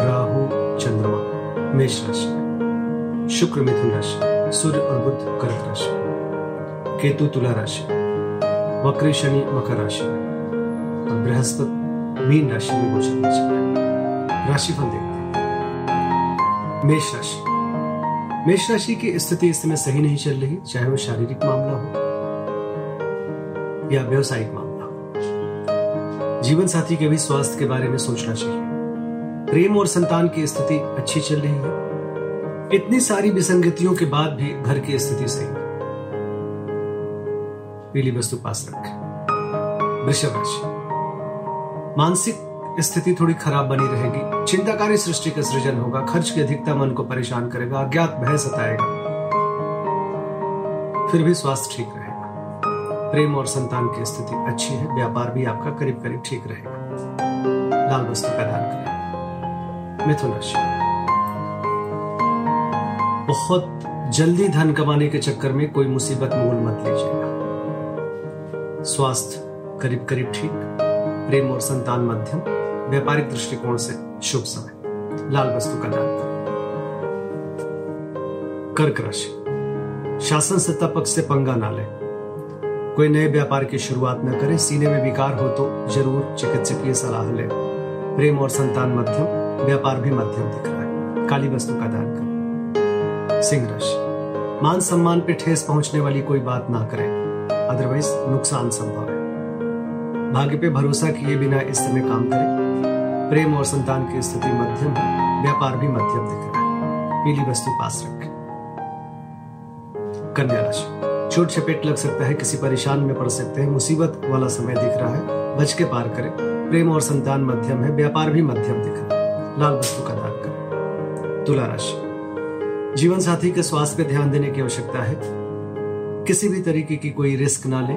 राहु, चंद्रमा, मेष राशि। शुक्र, मिथुन राशि। सूर्य और बुद्ध कर्क राशि। केतु, तुला राशि। वक्री, शनि, मकर राशि। और बृहस्पति, मीन राशि में गोचर हैं। राशिफल देखते हैं। मेष राशि। मेष राशि की स्थिति इस समय सही नहीं चल रही, चाहे वो शारीरिक मामला हो या व्यवसायिक मामला जीवन साथी के भी स्वास्थ्य के बारे में सोचना चाहिए। प्रेम और संतान की स्थिति अच्छी चल रही है। इतनी सारी विसंगतियों के बाद भी घर की स्थिति सही। पीली वस्तु पास रखें। वृषभ राशि मानसिक स्थिति थोड़ी खराब बनी रहेगी। चिंताकारी सृष्टि का सृजन होगा। खर्च की अधिकता मन को परेशान करेगा। अज्ञात भय सताएगा। फिर भी स्वास्थ्य ठीक रहेगा। प्रेम और संतान की स्थिति अच्छी है। व्यापार भी आपका करीब करीब ठीक रहेगा। लाल वस्तु का दान करें। मिथुन राशि बहुत जल्दी धन कमाने के चक्कर में कोई मुसीबत मोल मत लीजिएगा। स्वास्थ्य करीब करीब ठीक, प्रेम और संतान मध्यम, व्यापारिक दृष्टिकोण से शुभ समय। लाल वस्तु का दान। कर्क राशि। शासन सत्ता पक्ष से पंगा ना ले। कोई नए व्यापार की शुरुआत न करें। सीने में विकार हो तो ज़रूर चिकित्सकीय सलाह ले। प्रेम और संतान मध्यम व्यापार भी मध्यम दिख रहा है। काली वस्तु का दान करें। सिंह राशि मान सम्मान पे ठेस पहुँचने वाली कोई बात ना करें। अदरवाइज़ नुकसान संभव है। भाग्य पे भरोसा किए बिना इस समय काम करें। प्रेम और संतान की स्थिति मध्यम है। व्यापार भी मध्यम दिख रहा है। पीली वस्तु पास रखें। कन्या राशि चोट चपेट लग सकता है, किसी परेशान में पड़ सकते हैं। मुसीबत वाला समय दिख रहा है। बच के पार करें। प्रेम और संतान मध्यम है। व्यापार भी मध्यम दिख रहा है। लाल वस्तु का दान करें। तुला राशि। जीवन साथी के स्वास्थ्य पर ध्यान देने की आवश्यकता है। किसी भी तरीके की कोई रिस्क ना ले।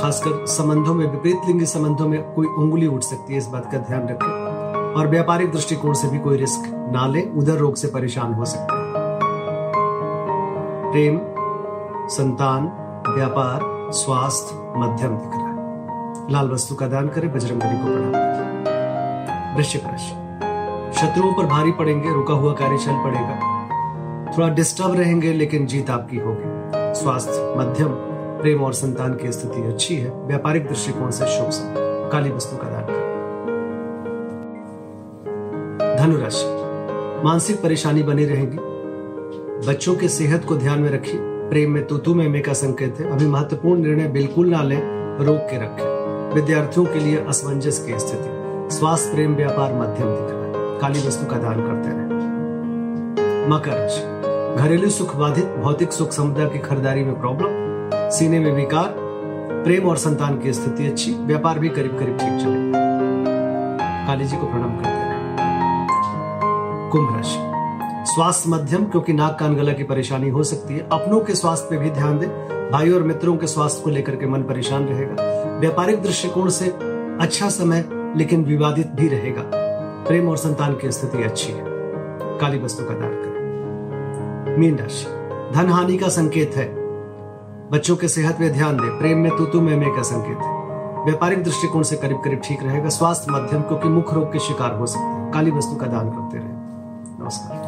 खासकर संबंधों में, विपरीत लिंगी संबंधों में कोई उंगली उठ सकती है, इस बात का ध्यान रखें। और व्यापारिक दृष्टिकोण से भी कोई रिस्क ना ले, उधर रोग से परेशान हो सकते हैं। प्रेम, संतान, व्यापार, स्वास्थ्य, मध्यम दिख रहा है लाल वस्तु का दान करें, बजरंगबली को प्रणाम वृश्चिक राशि। शत्रुओं पर भारी पड़ेंगे, रुका हुआ कार्य चल पड़ेगा। थोड़ा डिस्टर्ब रहेंगे, लेकिन जीत आपकी होगी। स्वास्थ्य, मध्यम, प्रेम और संतान की स्थिति अच्छी है। व्यापारिक दृष्टिकोण से शुभ समय। काली वस्तु का दान धनुराशि। मानसिक परेशानी बनी रहेगी। बच्चों के सेहत को ध्यान में रखिए। प्रेम में तुतु में का संकेत है। अभी महत्वपूर्ण निर्णय बिल्कुल ना लें, रोक के रखें। विद्यार्थियों के लिए असमंजस की स्थिति। स्वास्थ्य, प्रेम, व्यापार, मध्यम दिख रहा है काली वस्तु का दान करते रहे। मकर राशि घरेलू सुख बाधित, भौतिक सुख समुदाय की खरीदारी में प्रॉब्लम सीने में विकार, प्रेम और संतान की स्थिति अच्छी, व्यापार भी करीब करीब ठीक चले। काली जी को प्रणाम करते रहे। कुंभ राशि। स्वास्थ्य मध्यम, क्योंकि नाक कान गला की परेशानी हो सकती है। अपनों के स्वास्थ्य पे भी ध्यान दें। भाई और मित्रों के स्वास्थ्य को लेकर के मन परेशान रहेगा। व्यापारिक दृष्टिकोण से अच्छा समय, लेकिन विवादित भी रहेगा। प्रेम और संतान की स्थिति अच्छी है। काली वस्तु का दान करें। मीन राशि धन हानि का संकेत है। बच्चों के सेहत में ध्यान दें। प्रेम में तुतु में का संकेत है। व्यापारिक दृष्टिकोण से करीब करीब ठीक रहेगा। स्वास्थ्य मध्यम, क्योंकि मुख्य रोग के शिकार हो सकते हैं। काली वस्तु का दान करते रहे। नमस्कार।